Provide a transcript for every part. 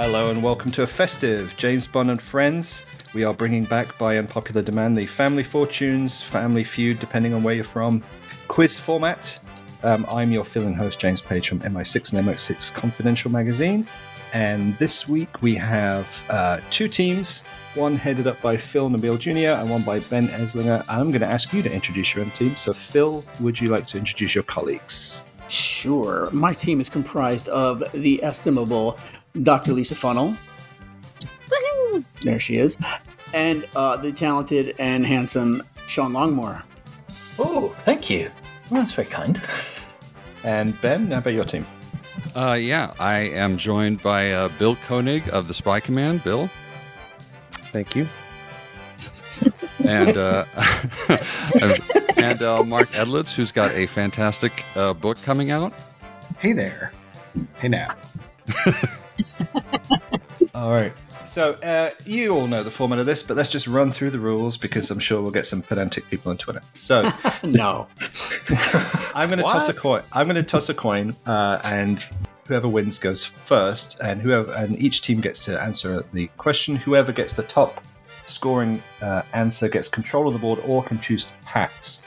Hello and welcome to a festive James Bond and Friends. We are bringing back by unpopular demand the Family Fortunes, Family Feud, depending on where you're from, quiz format. Um, I'm your fill-in host, James Page from MI6 and MI6 Confidential magazine. And this week we have uh, two teams, one headed up by Phil Nobile Jr. and one by Ben Eslinger. I'm going to ask you to introduce your own team. So, Phil, would you like to introduce your colleagues? Sure. My team is comprised of the estimable Dr. Lisa Funnell. Woohoo! There she is. And uh, the talented and handsome Sean Longmore. Oh, thank you. Well, that's very kind. And Ben, how about your team? Uh, yeah, I am joined by uh, Bill Koenig of the Spy Command. Bill, Thank you. and uh, and uh, Mark Edlitz, who's got a fantastic uh, book coming out. Hey there. Hey now. All right. So uh, you all know the format of this, but let's just run through the rules because I'm sure we'll get some pedantic people on Twitter. So No. I'm going to toss a coin. I'm going to toss a coin, uh, and whoever wins goes first, and whoever and each team gets to answer the question. Whoever gets the top scoring uh, answer gets control of the board or can choose to pass.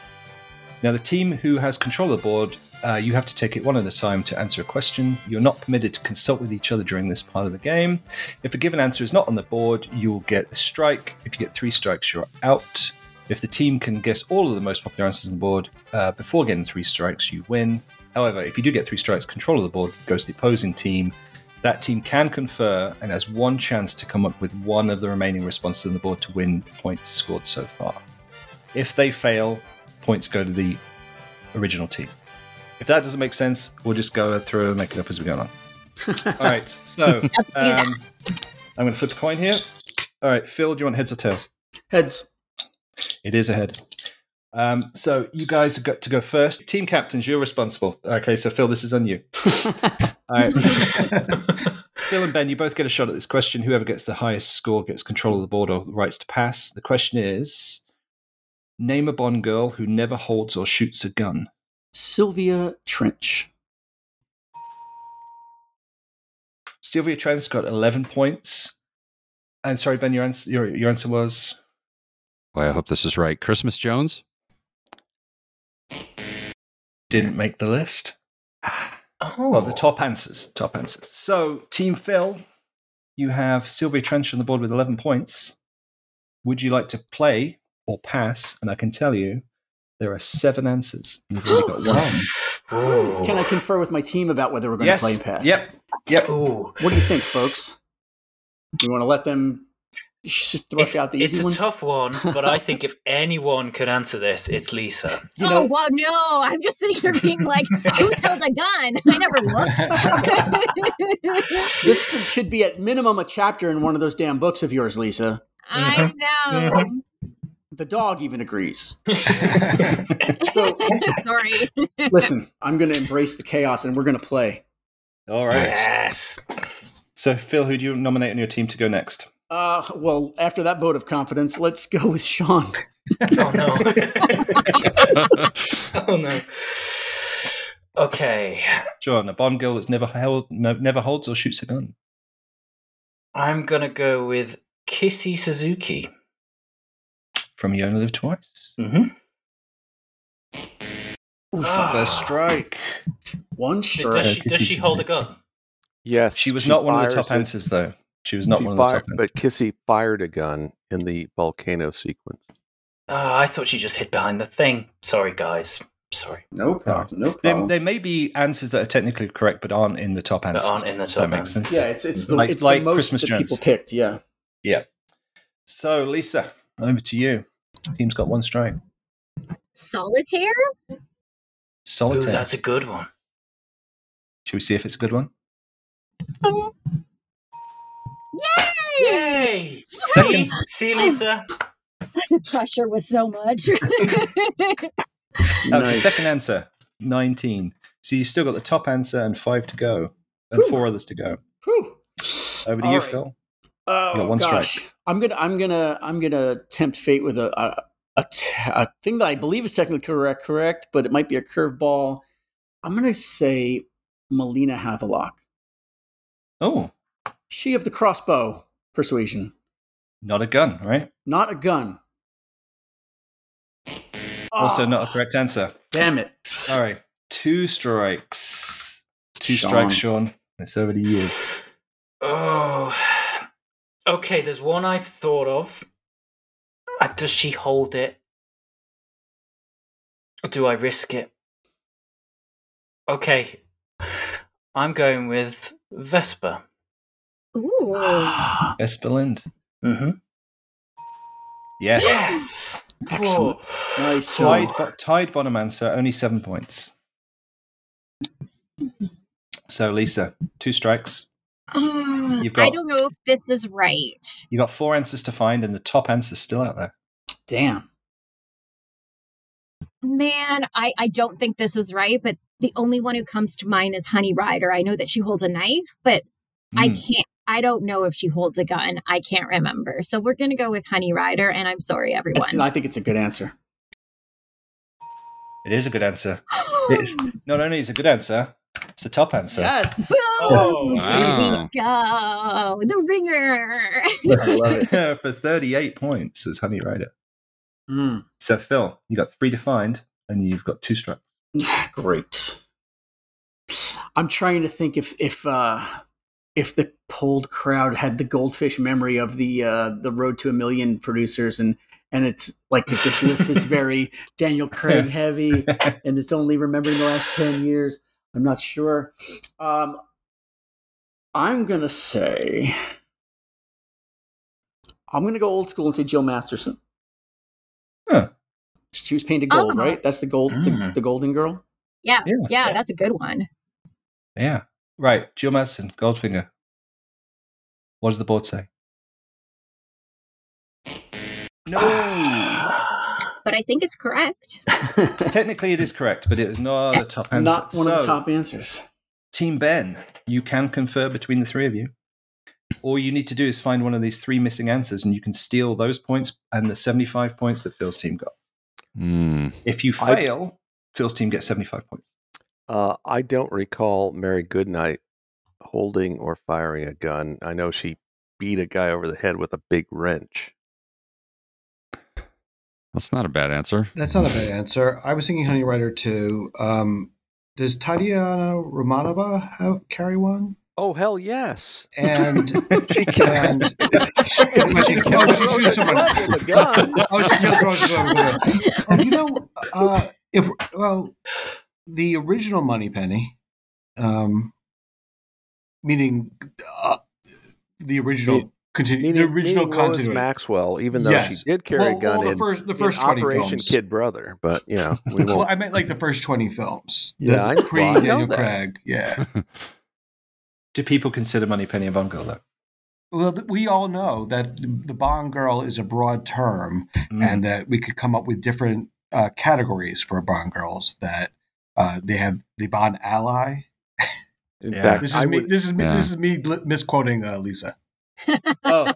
Now, the team who has control of the board, uh, you have to take it one at a time to answer a question. You're not permitted to consult with each other during this part of the game. If a given answer is not on the board, you'll get a strike. If you get three strikes, you're out. If the team can guess all of the most popular answers on the board uh, before getting three strikes, you win. However, if you do get three strikes, control of the board goes to the opposing team. That team can confer and has one chance to come up with one of the remaining responses on the board to win points scored so far. If they fail, points go to the original team. If that doesn't make sense, we'll just go through and make it up as we go along. All right, so Let's do that. um, I'm going to flip a coin here. All right, Phil, do you want heads or tails? Heads. It is ahead. Um, so you guys have got to go first. Team captains, you're responsible. Okay, so Phil, this is on you. All right. Phil and Ben, you both get a shot at this question. Whoever gets the highest score gets control of the board or the rights to pass. The question is Name a Bond girl who never holds or shoots a gun. Sylvia Trench. Sylvia Trench's got 11 points. And sorry, Ben, your answer, your, your answer was Boy, I hope this is right. Christmas Jones. didn't make the list. Oh, Well, the top answers. Top answers. So, Team Phil, you have Sylvia Trench on the board with 11 points. Would you like to play or pass? And I can tell you, there are seven answers. You've only got one. Ooh. Can I confer with my team about whether we're going yes. to play and pass? Yep. Yep. Ooh. What do you think, folks? Do You want to let them throw It's, out the it's easy a one? tough one, but I think if anyone could answer this, it's Lisa. You oh well, no! I'm just sitting here being like, "Who's held a gun?" I never looked. this should be at minimum a chapter in one of those damn books of yours, Lisa. I mm-hmm. know. Mm-hmm. The dog even agrees. Sorry. Listen, I'm going to embrace the chaos and we're going to play. All right. Yes. So, Phil, who do you nominate on your team to go next? Uh, well, after that vote of confidence, let's go with Sean. Oh no. oh no. Okay, John, a Bond girl that's never held, no, never holds or shoots a gun. I'm gonna go with Kissy Suzuki. From You Only Live Twice. Mm-hmm. Oof, First ah. strike. one Does she, uh, does she hold a gun? Yes. She was not one of the top it- answers, though. She was not she one of the fired- top answers. But Kissy fired a gun in the volcano sequence. Oh, I thought she just hid behind the thing. Sorry, guys. Sorry. No problem. No There, problem. there may be answers that are technically correct, but aren't in the top answers. aren't in the top that make answers. sense? yeah, it's it's the, Like- it's like the most Christmas that Jones. people picked. Yeah. Yeah. So, Lisa, over to you. Team's got one strike. Solitaire? Ooh, Solitaire. that's a good one. Should we see if it's a good one? Yay! Yay! See, see, Lisa. The pressure was so much. That was the second answer. 19. So you've still got the top answer and five to go, and Whew. four others to go. Whew. Over to All you, right. Phil. Oh, You got oh, one gosh. strike. I'm gonna I'm gonna I'm gonna tempt fate with a a, a, t- a thing that I believe is technically correct, correct, but it might be a curveball. I'm gonna say Melina Havelock. Oh, She of the crossbow. Persuasion. Not a gun, right? Not a gun. Also, Ah, not a correct answer. Damn it. All right, two strikes. Two Sean. strikes, Sean. It's over to you. Oh. Okay, there's one I've thought of. Uh, does she hold it? Or do I risk it? Okay. I'm going with Vesper. Ooh. Vesper Lynd. Mm-hmm. Yes. Yes! Excellent. Whoa. Nice Tied, job. bo- tied bottom answer, only seven points. So, Lisa, two strikes. You've got- I don't know if this is right. You got four answers to find, and the top answer's still out there. Damn. Man, I, I don't think this is right, but the only one who comes to mind is Honey Rider. I know that she holds a knife, but I Hmm. can't. I don't know if she holds a gun. I can't remember. So we're going to go with Honey Rider, and I'm sorry, everyone. That's, I think it's a good answer. It is a good answer. It's, not only is it a good answer, it's the top answer. Yes. Boom! Oh, Wow. Go. The ringer. I love it. For 38 points was Honey Rider. Mm. So, Phil, you got three to find, and you've got two strikes. Great. I'm trying to think if if uh if the polled crowd had the goldfish memory of the uh the Road to a Million producers and and it's like this list is very Daniel Craig heavy and it's only remembering the last 10 years. I'm not sure. Um I'm going to say I'm going to go old school and say Jill Masterson. Huh. She was painted gold, Oh. right? That's the gold the, Mm. the golden girl. yeah, Yeah. yeah, that's a good one. Yeah. Right. Jill Masterson, Goldfinger. What does the board say? No. But I think it's correct. Technically, it is correct, but it is not the top answer. Not one of the top answers. Team Ben, you can confer between the three of you. All you need to do is find one of these three missing answers, and you can steal those points and the 75 points that Phil's team got. Hmm. If you I- fail, Phil's team gets 75 points. Uh, I don't recall Mary Goodnight holding or firing a gun. I know she beat a guy over the head with a big wrench. That's not a bad answer. That's not a bad answer. I was thinking Honey Rider too. Um, does Tatiana Romanova have, carry one? Oh hell yes! And She and she, she, oh, she shoots someone. with a gun. Oh, she kills someone. with a gun. Oh, you know, uh, if well, the original Moneypenny, um, meaning uh, the original Me- continue, Meaning, the original meaning Lois. Maxwell, even though Yes. she did carry well, a gun well, the in, first the in first twenty Operation films. Kid Brother, but you know we Well, won't. I meant like the first twenty films. Yeah, the I- well, pre I know Daniel that. Craig. Yeah. Do people consider Moneypenny a Bond girl, though? Well, we all know that the Bond girl is a broad term, Mm. and that we could come up with different uh, categories for Bond girls. That uh, they have the Bond ally. In Yeah. fact, This is I me. would, This is me. Yeah. This is me misquoting uh, Lisa. Oh,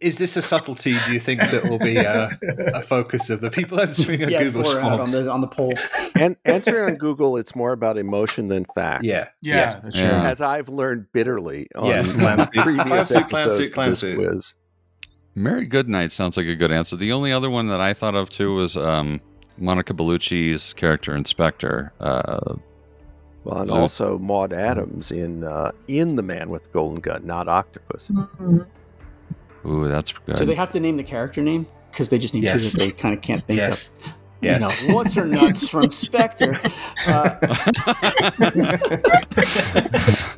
is this a subtlety? Do you think that will be uh, a focus of the people answering a yeah, Google form? on the on the poll. and answering on Google, it's more about emotion than fact. Yeah. Yeah, Yes. that's Yeah. true. As I've learned bitterly on Yes, Clancy. previous Clancy, episodes Clancy, of this quiz. Mary Goodnight sounds like a good answer. The only other one that I thought of too was um, Monica Bellucci's character Inspector. Uh, Well, and Yeah. also Maud Adams in uh, in The Man with the Golden Gun, not Octopus. Mhm. ooh, that's good. Do they have to name the character name? Because they just need two that they kind of can't think Yes. of. Yes. You know, what's her nuts from Spectre? Uh,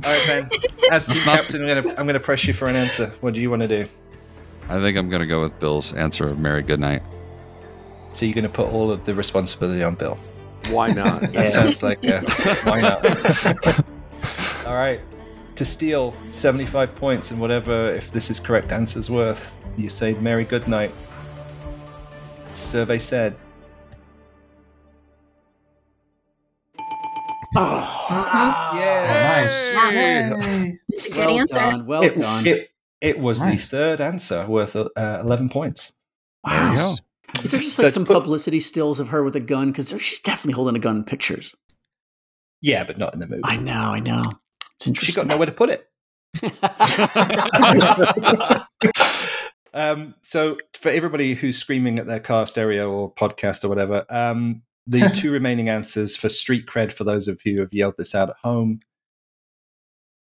All right, Ben. As team not- captain, I'm gonna I'm gonna press you for an answer. What do you want to do? I think I'm going to go with Bill's answer of Mary Goodnight. So you're gonna put all of the responsibility on Bill. Why not? That Yeah. sounds like uh, why not? all right. To steal 75 points and whatever, if this is correct answer's worth, you say Mary Goodnight. Survey said. oh, Yeah. Nice. Yeah. Yay. It's a good well answer. done. Well it, done. It, it was the third answer worth uh, 11 points. wow. Is there just like it's some put- publicity stills of her with a gun? Because she's definitely holding a gun in pictures. Yeah, but not in the movie. I know, I know. It's interesting. She interesting. got nowhere to put it. Um, so for everybody who's screaming at their car stereo or podcast or whatever, um, the two remaining answers for street cred for those of you who have yelled this out at home.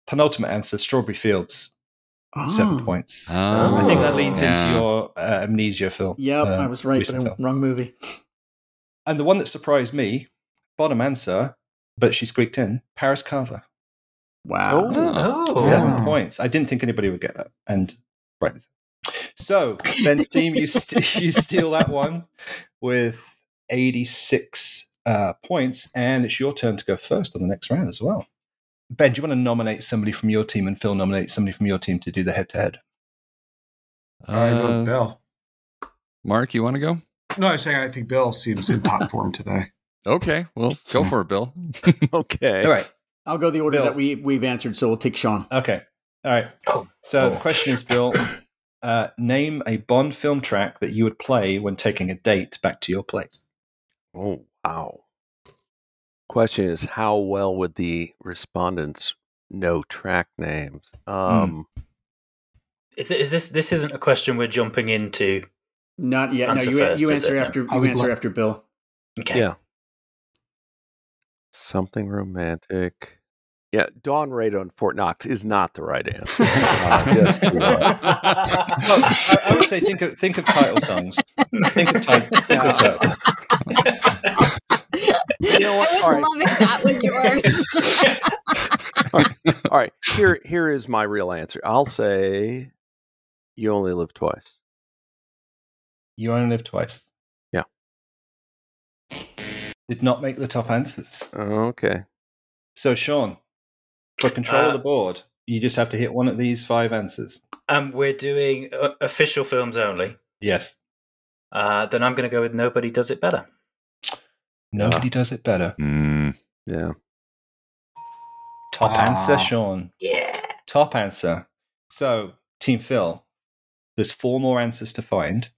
Penultimate answer: Strawberry Fields, seven Oh. points. Oh, I think that leads into your uh, amnesia film. Yep, uh, I was right, but film. wrong movie. And the one that surprised me, bottom answer, but she squeaked in. Paris Carver, Wow. Oh. Oh. seven Wow. points. I didn't think anybody would get that, and right. So Ben's team, you st- you steal that one with eighty six uh, points, and it's your turn to go first on the next round as well. Ben, do you want to nominate somebody from your team, and Phil nominate somebody from your team to do the head to head? I vote Bill. Mark, you want to go? No, I'm saying I think Bill seems in top form today. Okay, well, go for it, Bill. Okay. All right. I'll go the order Bill. that we we've answered, so we'll take Sean. Okay. All right. Oh. So Oh. the question is, Bill, uh, name a Bond film track that you would play when taking a date back to your place. Oh, wow. Question is how well would the respondents know track names? Um, Is, it, is this this isn't a question we're jumping into? Not yet. Answer no, you, first, you answer after I you would answer like- after Bill. Okay. Yeah. Something romantic. Yeah, Dawn Raid on Fort Knox is not the right answer. Uh, just, uh, Well, I, I would say think of think of title songs. Think of, ti- think of titles. You know what? I would All right. love if that was yours. all right, here here is my real answer. I'll say you only live twice. You only live twice. Yeah. Did not make the top answers. Okay. So Sean, for control of Uh, the board, you just have to hit one of these five answers. Um, we're doing uh, official films only. Yes. Uh, then I'm going to go with Nobody Does It Better. Nobody does it better. Mm, Yeah. Top Wow. answer, Sean. Yeah. Top answer. So, Team Phil, there's four more answers to find.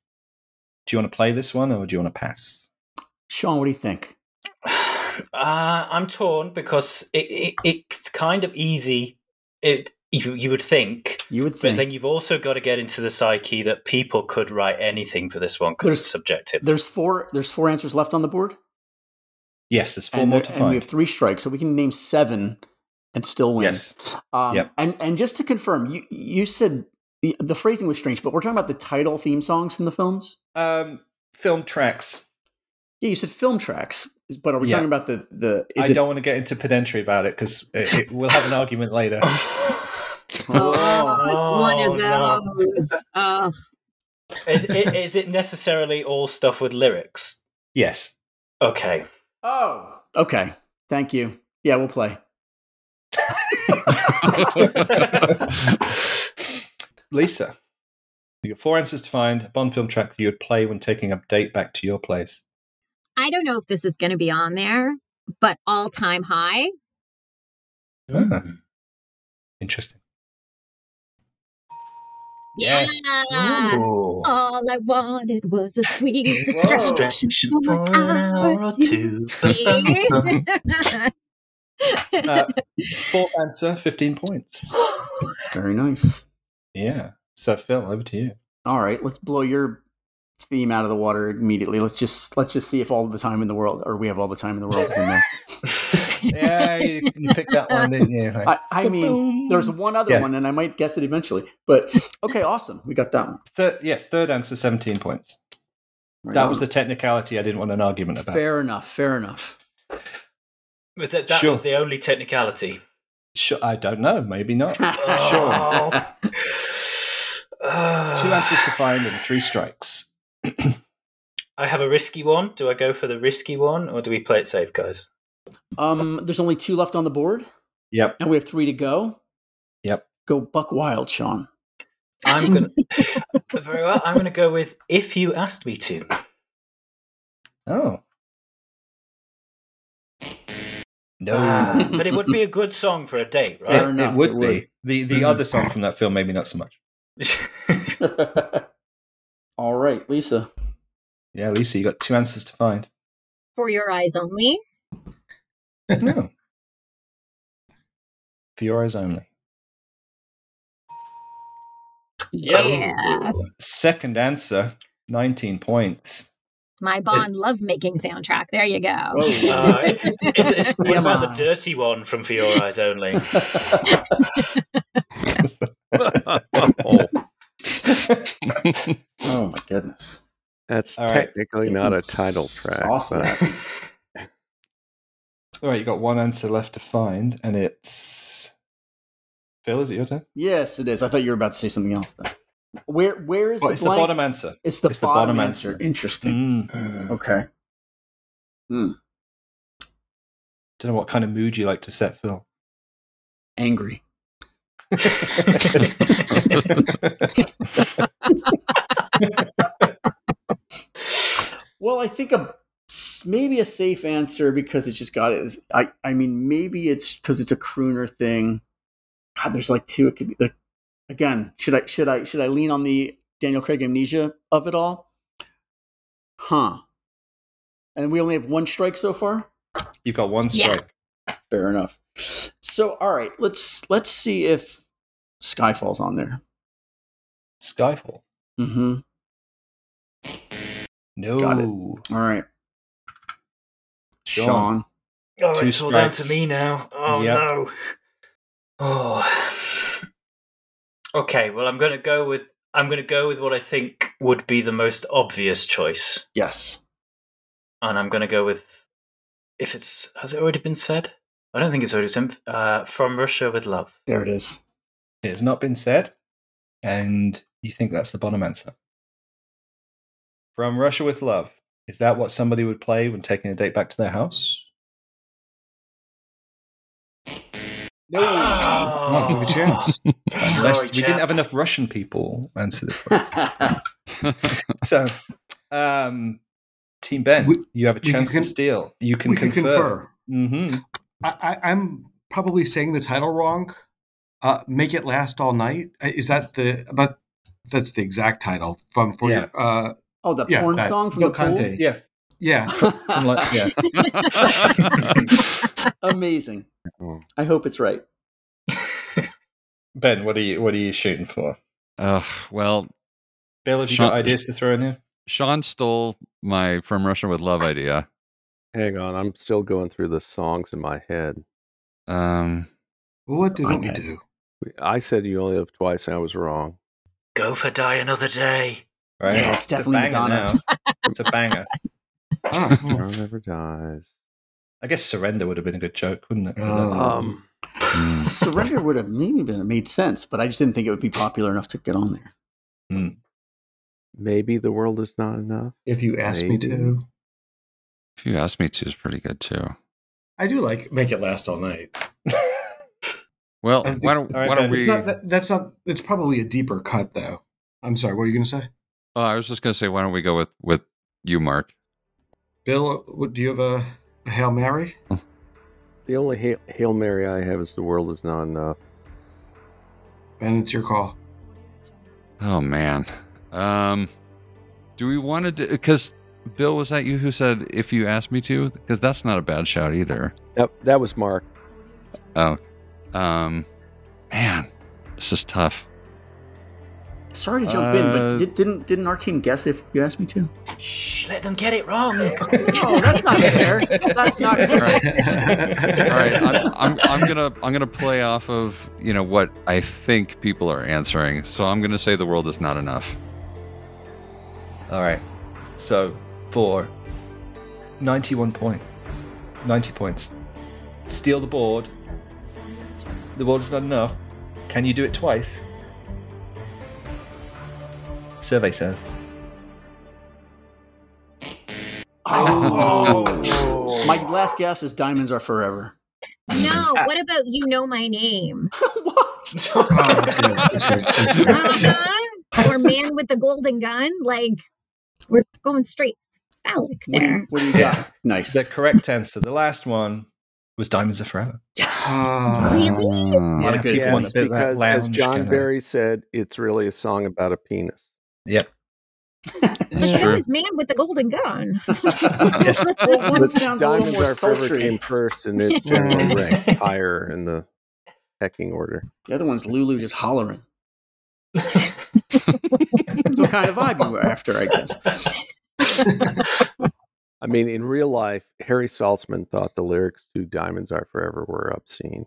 Do you want to play this one or do you want to pass? Sean, what do you think? Uh, I'm torn because it, it, it's kind of easy. It you, you would think, You would but think then you've also got to get into the psyche that people could write anything for this one because it's subjective. there's four there's four answers left on the board, Yes, there's four and, more there- to and we have three strikes, so we can name seven and still win. Yes. Um, Yep. And and just to confirm, you you said the, the phrasing was strange, but we're talking about the title theme songs from the films. Um, film tracks. Yeah, you said film tracks, but are we Yeah. talking about the the? Is I it, don't want to get into pedantry about it because it, it, we'll have an argument later. Oh, one of no. those. Oh, is, it, is it necessarily all stuff with lyrics? yes. Okay. Oh, okay. Thank you. Yeah, we'll play. Lisa, you got four answers to find. A Bond film track that you would play when taking a date back to your place. I don't know if this is going to be on there, but all time high. Ah, interesting. Yeah. Ooh. All I wanted was a sweet Whoa. distraction for an hour or two. Uh, fourth answer, 15 points. Very nice. Yeah. So, Phil, over to you. All right, let's blow your theme out of the water immediately. Let's just let's just see if all the time in the world, or we have all the time in the world. in there. Yeah, you, you picked that one, didn't you? Like, I, I mean, there's one other Yeah. one, and I might guess it eventually. But okay, awesome, we got that one. third, yes, third answer, 17 points. Right That on. was the technicality I didn't want an argument about. fair enough. Fair enough. Was that that Sure. was the only technicality? Sure, I don't know. Maybe not. Oh. Two answers to find and three strikes. I have a risky one. Do I go for the risky one or do we play it safe, guys? Um, there's only two left on the board, Yep. and we have three to go. Yep. Go buck wild, Sean. I'm gonna very well. I'm gonna go with if you asked me to. Oh. No. Uh, but it would be a good song for a date, it, Fair right? enough, it would it be. would. The the other song from that film, maybe not so much. all right, Lisa. Yeah, Lisa, you got two answers to find. For your eyes only. No. For your eyes only. Yeah. Second answer, 19 points. My Bond love making soundtrack. There you go. Uh, it's, it's, what Yeah, about the dirty one from For Your Eyes Only? oh, my goodness. that's All right. technically not a title track. Awesome. But- All right, you got one answer left to find, and it's. Phil, is it your turn? Yes, it is. I thought you were about to say something else. Though. Where where is Well, the it's blank? the bottom answer. It's the, it's the bottom, bottom answer. answer. Interesting. Mm. Okay. Hmm. Don't know what kind of mood you like to set, Phil. Angry. Well, I think a maybe a safe answer because it just got it. Is, I I mean maybe it's because it's a crooner thing. God, there's like two. It could be like again. Should I should I should I lean on the Daniel Craig amnesia of it all? Huh. And we only have one strike so far. You've got one Yeah. strike. Fair enough. So all right, let's let's see if Skyfall's on there. Skyfall. Mm-hmm. No. Got it. All right, Sean. Sean. Oh, Two it's all down to me now. Oh Yep. no. Oh. Okay, well I'm gonna go with I'm gonna go with what I think would be the most obvious choice. Yes. And I'm gonna go with if it's has it already been said? I don't think it's already said. Uh, from Russia with love. There it is. It has not been said, and you think that's the bottom answer. From Russia with Love. Is that what somebody would play when taking a date back to their house? No. Not give a chance. Unless Sorry, we didn't have enough Russian people answer this question. so, um, Team Ben, We- you have a we can chance to steal. You can we can confer. confer. hmm I, I, I'm probably saying the title wrong. Uh, Make it last all night. Uh, Is that the? But that's the exact title from for Yeah. your. Uh, oh, the yeah, porn that- song from Bill the pool? Conti. Yeah, Yeah. from like, yeah. Amazing. Oh. I hope it's right. Ben, what are you what are you shooting for? uh, well, Bill, have you Sean- got ideas to throw in here? Sean stole my From Russia with Love idea. Hang on, I'm still going through the songs in my head. Um, Well, what didn't we do? I said you only live twice, and I was wrong. Go for die another day. Right? Yeah, it's a definitely banger Madonna. now. It's a banger. Ah, oh. Tomorrow never dies. I guess surrender would have been a good joke, wouldn't it? Oh. Um, hmm. Surrender would have maybe been made sense, but I just didn't think it would be popular enough to get on there. Mm. maybe the world is not enough. if you ask me to, if you ask me to, is pretty good too. I do like make it last all night. Well, think- why don't All right, why don't we? Not that, that's not. It's probably a deeper cut, though. I'm sorry. What are you going to say, oh, I was just gonna say, why don't we go with with you, Mark? Bill? Do you have a, a hail mary? The only hail, hail mary I have is the world is not enough. Ben, it's your call. Oh man, um, do we want to? do Because Bill, was that you who said if you asked me to? Because that's not a bad shout either. That that was Mark. Oh, um, man, this is tough. Sorry to jump in, Uh, but did, didn't didn't our team guess if you asked me to? Shh, let them get it wrong. Oh, that's not fair. That's not fair. right. All right, I'm, I'm, I'm gonna I'm gonna play off of you know what I think people are answering. So I'm gonna say the world is not enough. All right. So for 91 point, 90 points, steal the board. The board is not enough. Can you do it twice? Survey says. Oh. My last guess is diamonds are forever. No, what about you know my name? what? Oh, that's good. That's good. Uh-huh. or man with the golden gun? Like we're going straight phallic What do, you, there. what do you got? Nice. The correct answer, the last one, was Diamonds Are Forever. Yes. Ah. Really? A lot of good people want a things. bit of that because as John Barry said, it's really a song about a penis. Yep. But so true. is man with the golden gun. Yes. Well, one But sounds a little Diamonds Are Forever came first, and it's generally ranked higher in the pecking order. The other one's Lulu just hollering. That's what kind of vibe you were after, I guess. I mean, in real life, Harry Saltzman thought the lyrics to "Diamonds Are Forever" were obscene.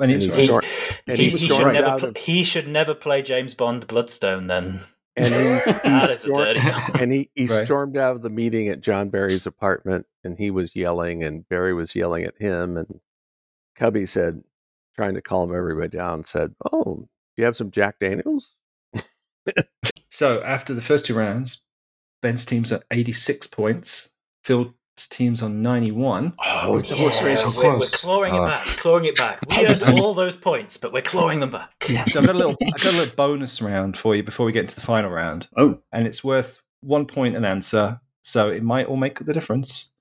And he he He- right. stor- and he, he he should never pl- of- he should never play James Bond Bloodstone then. and he, he That is a stormed- dirty song. and he, he Right. stormed out of the meeting at John Barry's apartment and he was yelling and Barry was yelling at him and Cubby said trying to calm everybody down said oh do you have some Jack Daniels So after the first two rounds, Ben's team's at 86 points. Phil's team's on 91. Oh, it's a horse Yeah, race. So we're, we're clawing Oh. it back, clawing it back. We earned all those points, but we're clawing them back. So I've got a little, I've got a little bonus round for you before we get into the final round, Oh, and it's worth one point an answer. So it might all make the difference.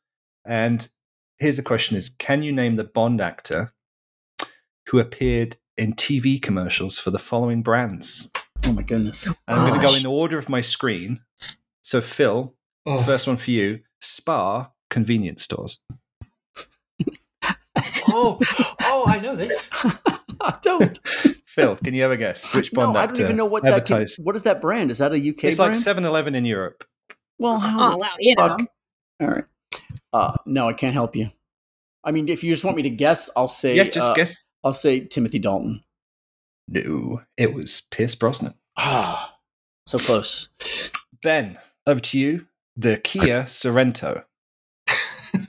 And here's the question: Is can you name the Bond actor who appeared in TV commercials for the following brands? oh my goodness. And I'm going to go Gosh. in order of my screen. So Phil, Oh, first one for you: Spar convenience stores. Oh, oh, I know this. I don't. Phil, can you ever guess which Bond no, I don't even know what that. Can, what is that brand? Is that a UK it's like brand? 7-Eleven in Europe. well, how Oh well, you know. fuck? All right. Uh, no, I can't help you. I mean, if you just want me to guess, I'll say. yeah, just uh, guess. I'll say Timothy Dalton. No, it was Pierce Brosnan. Ah, so close. Ben, over to you. The Kia Sorento.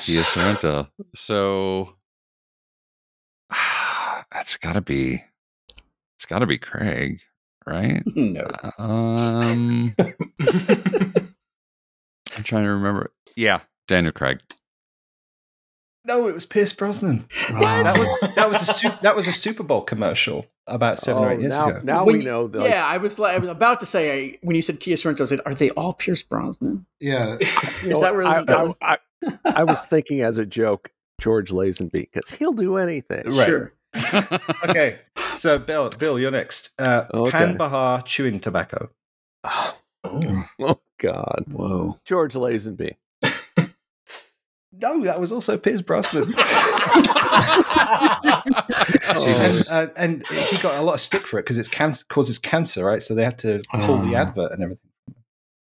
Kia Sorento. So that's got to be it's got to be Craig, right? no. Um, I'm trying to remember. Yeah, Daniel Craig. No, it was Pierce Brosnan. wow. That was that was a Su- that was a Super Bowl commercial about seven or eight years now, ago. now When we you- know that like, yeah, I was like, I was about to say I, when you said Kia Sorento, I said, "Are they all Pierce Brosnan?" yeah. Is that where this I, is going? I, I, I was thinking as a joke George Lazenby because he'll do anything Right. Sure. Okay, so Bill, Bill, you're next. Uh, Okay. Pan Bahar chewing tobacco. oh, oh, God Whoa. George Lazenby No, that was also Pierce Brosnan. Oh. and, uh, and he got a lot of stick for it because it can- causes cancer, right? So they had to pull the Oh. advert and everything.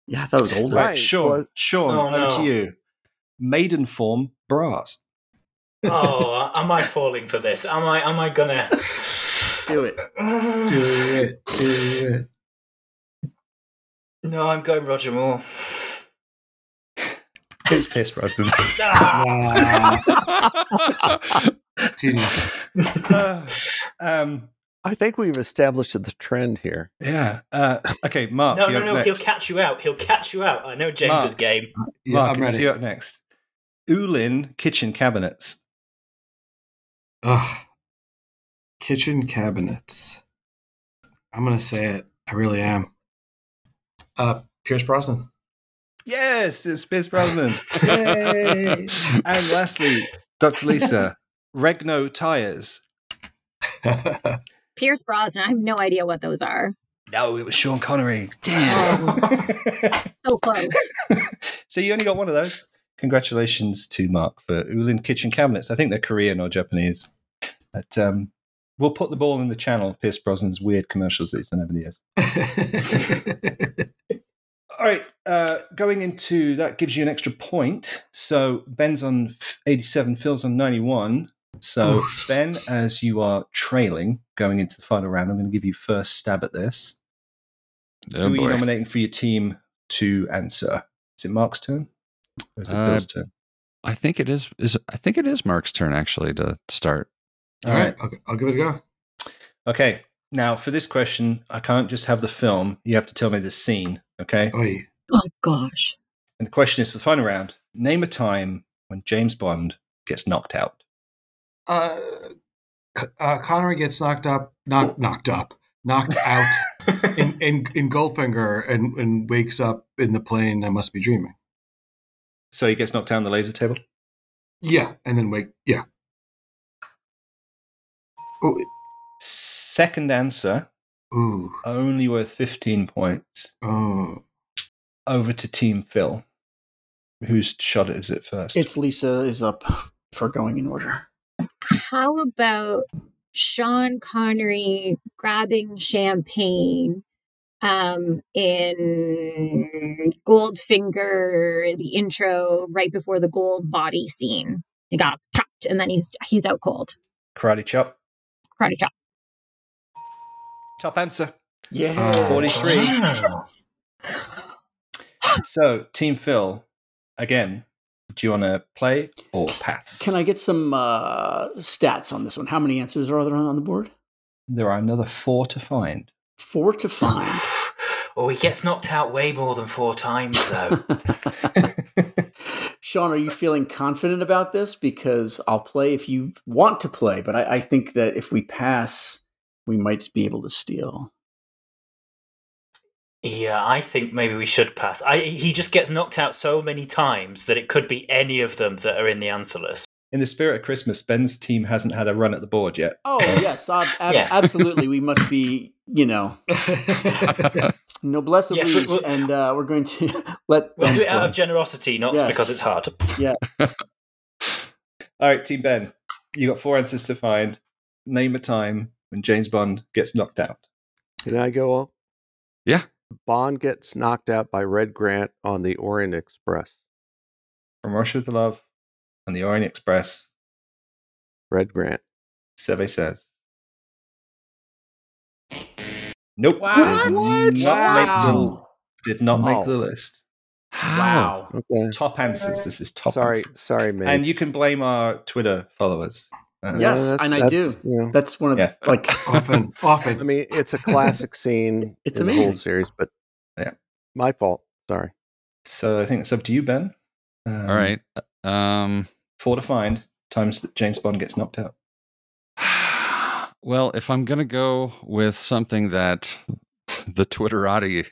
Yeah, that was older. Right, Right, Sean, well- Sean, Oh, over to you. Maidenform bras. oh, am I falling for this? Am I? Am I gonna? Do it. Do it. Do it. No, I'm going Roger Moore. It's Pierce Brosnan. Genius. Uh, um, I think we've established the trend here yeah. Uh, okay, Mark. no, you're no, no. next. He'll catch you out. He'll catch you out. I know James's Mark. game. Yeah, Mark, I'm it's ready. you up next. Ulin kitchen cabinets. Ugh. Kitchen cabinets. I'm gonna say it. I really am. Uh, Pierce Brosnan. Yes, it's Pierce Brosnan. Yay! and lastly, Dr. Lisa, Regno tires. Pierce Brosnan. I have no idea what those are. No, it was Sean Connery. Damn. So close. so you only got one of those. Congratulations to Mark for Ulin kitchen cabinets. I think they're Korean or Japanese. But um, we'll put the ball in the channel. Pierce Brosnan's weird commercials that he's done over the years. All right, uh, going into that gives you an extra point. So Ben's on 87, Phil's on 91. So Oof. Ben, as you are trailing going into the final round, I'm going to give you first stab at this. Oh, Who are you nominating for your team to answer? Is it Mark's turn? Or is it Uh, Bill's turn? I think it is. Is I think it is Mark's turn actually to start. All right, I'll, I'll give it a go. Okay. Now, for this question, I can't just have the film. You have to tell me the scene. Okay. Oi. Oh gosh. And the question is for the final round name a time when James Bond gets knocked out. Uh, C- uh, Connery gets knocked up, knocked knocked up, knocked out in, in in Goldfinger, and and wakes up in the plane. I must be dreaming. So he gets knocked down the laser table? Yeah, and then wake. Yeah. Oh, Second answer, ooh. only worth 15 points. Oh. Over to Team Phil. Whose shot is it first? It's Lisa is up for going in order. How about Sean Connery grabbing champagne um, in Goldfinger, the intro right before the gold body scene. He got chopped and then he's he's out cold. Karate chop. Karate chop. Top answer. Yeah. Uh, 43. Wow. So, Team Phil, again, do you want to play or pass? Can I get some uh, stats on this one? How many answers are there on the board? There are another four to find. Four to find. oh, he gets knocked out way more than four times, though. Sean, are you feeling confident about this? Because I'll play if you want to play, but I, I think that if we pass, we might be able to steal. yeah, I think maybe we should pass. I, he just gets knocked out so many times that it could be any of them that are in the answer list. In the spirit of Christmas, Ben's team hasn't had a run at the board yet. Oh yes, ab- ab- Yeah. absolutely. We must be, you know, noblesse Yes, oblige, we- we- and uh, we're going to let We'll do it out of generosity, not Yes. because it's hard. Yeah. All right, Team Ben, you got four answers to find. Name a time when James Bond gets knocked out. Can I go? On? Yeah. Bond gets knocked out by Red Grant on the Orient Express. From Russia with the Love and the Orient Express, Red Grant. survey says. Nope. Wow. Did What? not make the, Wow. did not make Oh. the list. Wow. Okay. Top answers. This is top Sorry, answers. sorry, man. And you can blame our Twitter followers. Uh, Yes, and I do. You know, That's one of Yeah. like often, often. I mean, it's a classic scene. It's in the whole series, but Yeah. my fault. Sorry. So I think it's up to you, Ben. Um, All right. Um, Four to find times that James Bond gets knocked out. well, if I'm going to go with something that the Twitterati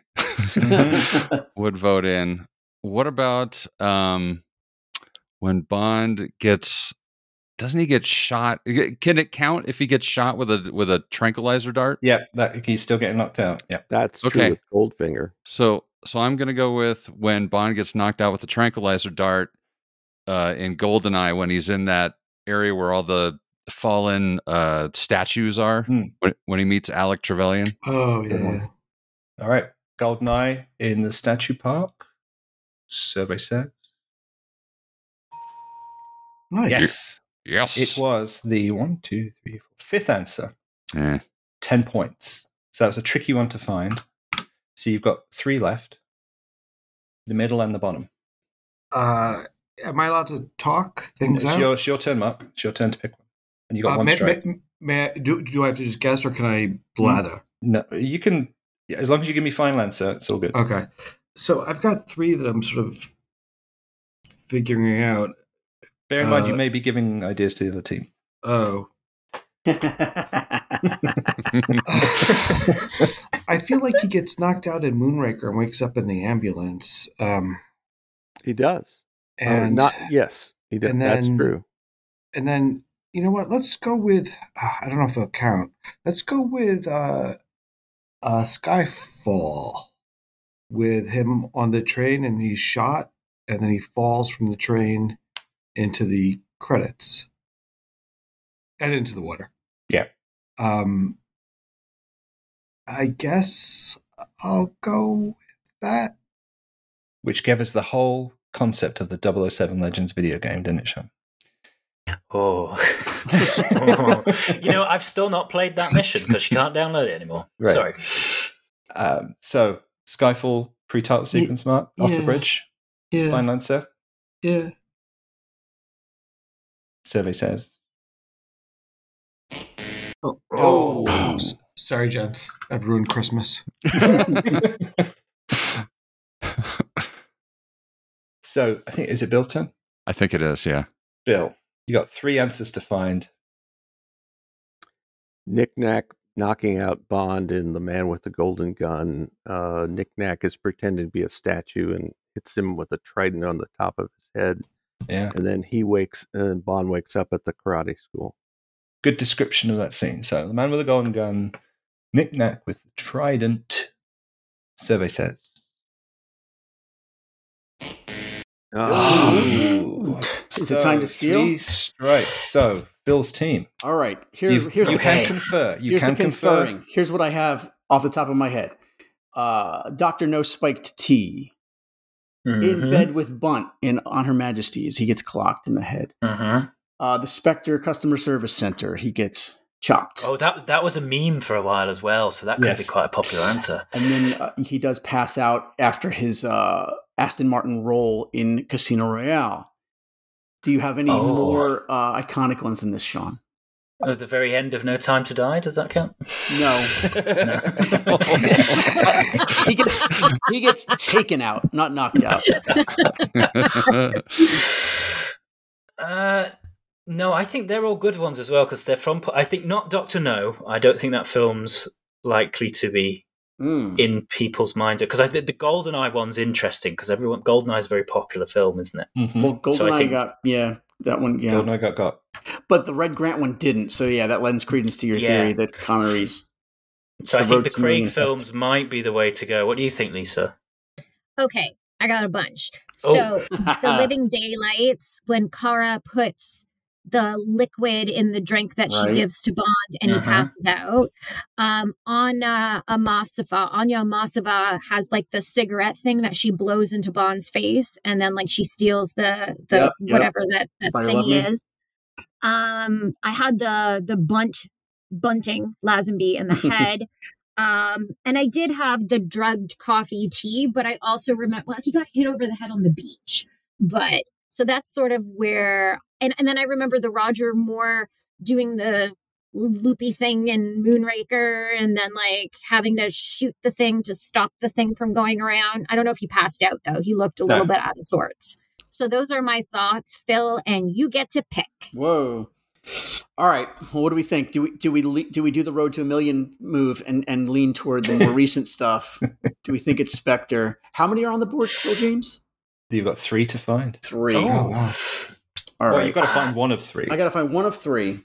would vote in, what about um, when Bond gets? Doesn't he get shot? Can it count if he gets shot with a with a tranquilizer dart? Yeah, that he's still getting knocked out. Yeah. That's Okay. true with Goldfinger. So so I'm gonna go with when Bond gets knocked out with the tranquilizer dart uh, in Goldeneye when he's in that area where all the fallen uh, statues are Hmm. when, when he meets Alec Trevelyan. Oh yeah. All right. Goldeneye in the statue park. Survey says. Nice. Yes. Yes. It was the one, two, three, four, fifth answer. Eh. 10 points. So that was a tricky one to find. So you've got three left the middle and the bottom. Uh, am I allowed to talk things It's out? your, it's your turn, Mark. It's your turn to pick one. And you got Uh, one may, straight. may, may I, do, do I have to just guess or can I blather? No, you can, yeah, as long as you give me final answer, it's all good. Okay. So I've got three that I'm sort of figuring out. Bear in mind, you uh, may be giving ideas to the other team. Oh. I feel like he gets knocked out in Moonraker and wakes up in the ambulance. Um, He does. Uh, and not yes, he does. and That's true. and then you know what? Let's go with uh, I don't know if it'll count. Let's go with uh, uh, Skyfall with him on the train and he's shot and then he falls from the train into the credits and into the water. Yeah. Um, I guess I'll go with that. Which gave us the whole concept of the 007 Legends video game, didn't it, Sean? Oh. Oh. You know, I've still not played that mission because you can't download it anymore. Right. Sorry. Um, so, Skyfall pre-title Ye- sequence, Mark, off the bridge. Yeah. Final answer. Yeah. Survey says. Oh, Oh. s- sorry, gents. I've ruined Christmas. so, I think, is it Bill's turn? I think it is. Yeah. Bill, you got three answers to find. Nick Nack knocking out Bond in The Man with the Golden Gun. Uh, Nick Nack is pretending to be a statue and hits him with a trident on the top of his head. Yeah. And then he wakes, and Bond wakes up at the karate school. Good description of that scene. So, the man with the golden gun, Nick Nack with the trident. Survey says. Oh, Ooh. Is it time to steal? Three strikes. So, Bill's team. All right. Here's You, here's you the can confer. You here's can the confer. conferring. Here's what I have off the top of my head. Uh, Doctor No Spiked T in bed with Bunt in on Her Majesty's. He gets clocked in the head. mhm. Uh, the Spectre Customer Service Center. He gets chopped. Oh, that that was a meme for a while as well, so that could be quite a popular answer. and then uh, he does pass out after his uh, Aston Martin roll in Casino Royale. Do you have any Oh. more uh, iconic ones than this, Sean? At the very end of No Time to Die, does that count? No. he gets he gets taken out, not knocked out. Uh, no, I think they're all good ones as well because they're from. I think not Doctor No. I don't think that film's likely to be Mm. in people's minds because I think the GoldenEye one's interesting because everyone GoldenEye is a very popular film, isn't it? Mhm. Well, So I GoldenEye think- got yeah that one yeah, Goldeneye got got. but the Red Grant one didn't. So yeah, that lends credence to your Yeah. theory that Connery's. So I think the to Million Craig effect. films might be the way to go. What do you think, Lisa? Okay, I got a bunch. Oh. So the living daylights when Kara puts the liquid in the drink that she gives to Bond and Uh-huh. he passes out. Um, Anna Amasova, Anya Amasova has like the cigarette thing that she blows into Bond's face, and then like she steals the the Yep, yep. whatever that that thing is. Um, I had the the bunt bunting Lazenby in the head. Um, and I did have the drugged coffee tea, but I also remember well, he got hit over the head on the beach. But so that's sort of where and, and then I remember the Roger Moore doing the loopy thing in Moonraker and then like having to shoot the thing to stop the thing from going around. I don't know if he passed out though. He looked a little bit out of sorts. So those are my thoughts, Phil, and you get to pick. Whoa. All right. Well, what do we think? Do we do we le- do we do the road to a million move and and lean toward the more recent stuff? Do we think it's Spectre? How many are on the board still, James? You've got three to find. Three. Oh, oh wow. All Well, right. you've got to find one of three. I got to find one of three,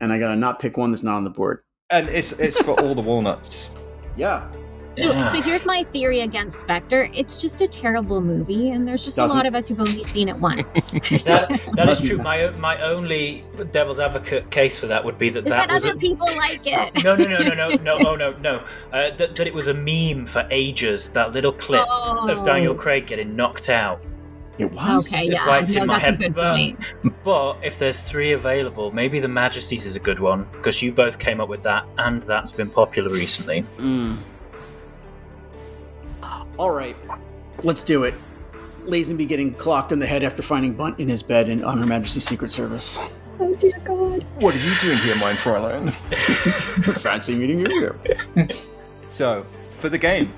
and I got to not pick one that's not on the board. and it's it's for all the walnuts. Yeah. So, Yeah. so here's my theory against Spectre. It's just a terrible movie, and there's just Doesn't- a lot of us who've only seen it once. That, that is true. My my only devil's advocate case for that would be that Is that that was other a, people like it? no no no no no no oh no no uh, that, that it was a meme for ages. That little clip of Daniel Oh. Craig getting knocked out. It was. Okay, It's yeah, why it's no, in my head, good but- point. But if there's three available, maybe the Majesty's is a good one because you both came up with that, and that's been popular recently. Mm. All right. Let's do it. Lazenby getting clocked in the head after finding Bunt in his bed in, on Her Majesty's Secret Service. Oh dear God! What are you doing here, mein Fräulein? Fancy meeting you here. So, for the game,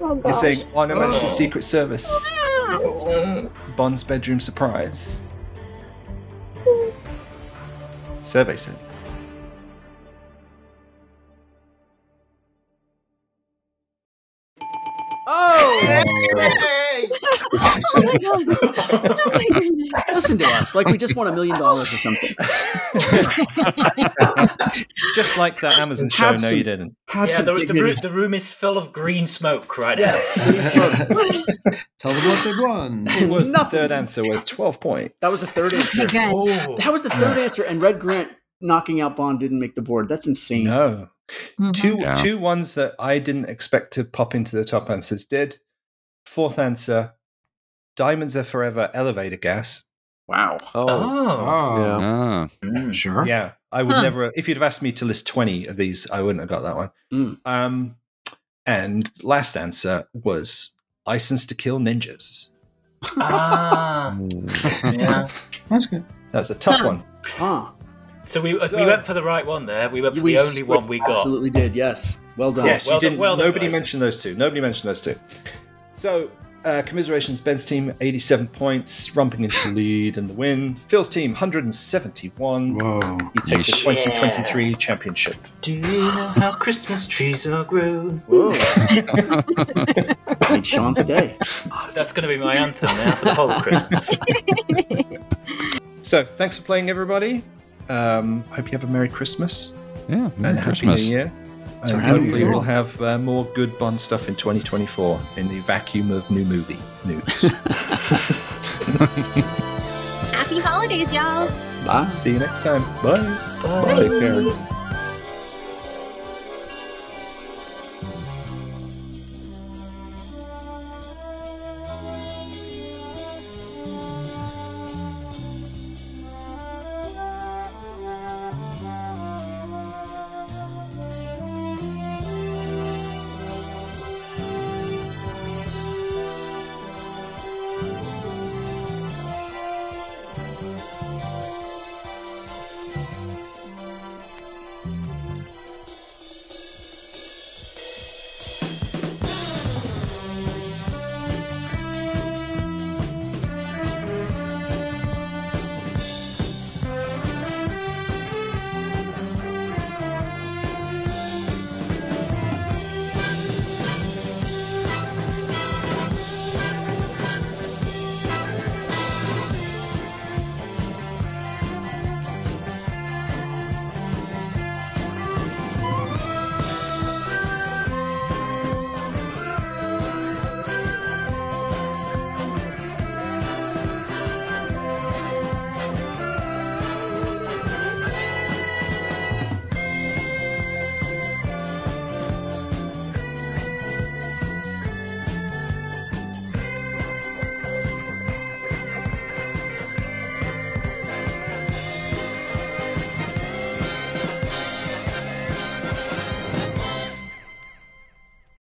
Oh you're gosh! saying on Her oh. Majesty's Oh. Secret Service, Bond's bedroom surprise. Survey said. My God! Oh my goodness! Listen to us, like we just won a million dollars or something. Just like that Amazon show, Have no, some- you didn't. Have yeah, some the, the, room, the room is full of green smoke right now. Tell them what they've won. It was the third answer with 12 points. That was the third answer. Okay. Oh, That was the third answer, and Red Grant knocking out Bond didn't make the board. That's insane. No. Mhm. Two Yeah. two ones that I didn't expect to pop into the top answers did. Fourth answer, Diamonds Are Forever elevator gas. Wow. Oh, oh. Oh, Ah, Mm. sure. Yeah, I would Huh. never. If you'd have asked me to list twenty of these, I wouldn't have got that one. Mm. Um, and last answer was License to Kill Ninjas. Ah, yeah. That's good. That was a tough Huh. one. Huh. So we So- we went for the right one there. We went for the only one we got. Absolutely did. Yes. Well done. Yes, Well you done- didn't. well done, nobody guys. mentioned those two. Nobody mentioned those two. So, uh, commiserations. Ben's team, eighty-seven points, romping into the lead and the win. Phil's team, hundred and seventy-one. Whoa. You take the Yeesh. 2023 championship. Do you know how Christmas trees are grown? Whoa. Made Sean's day. That's going to be my anthem now for the whole of Christmas. So, thanks for playing, everybody. Um, hope you have a Merry Christmas yeah. Merry and Happy Christmas. New Year. And Happy hopefully, we'll have uh, more good Bond stuff in 2024 in the vacuum of new movie news. Happy holidays, y'all. Bye. See you next time. Bye. Bye. Take care.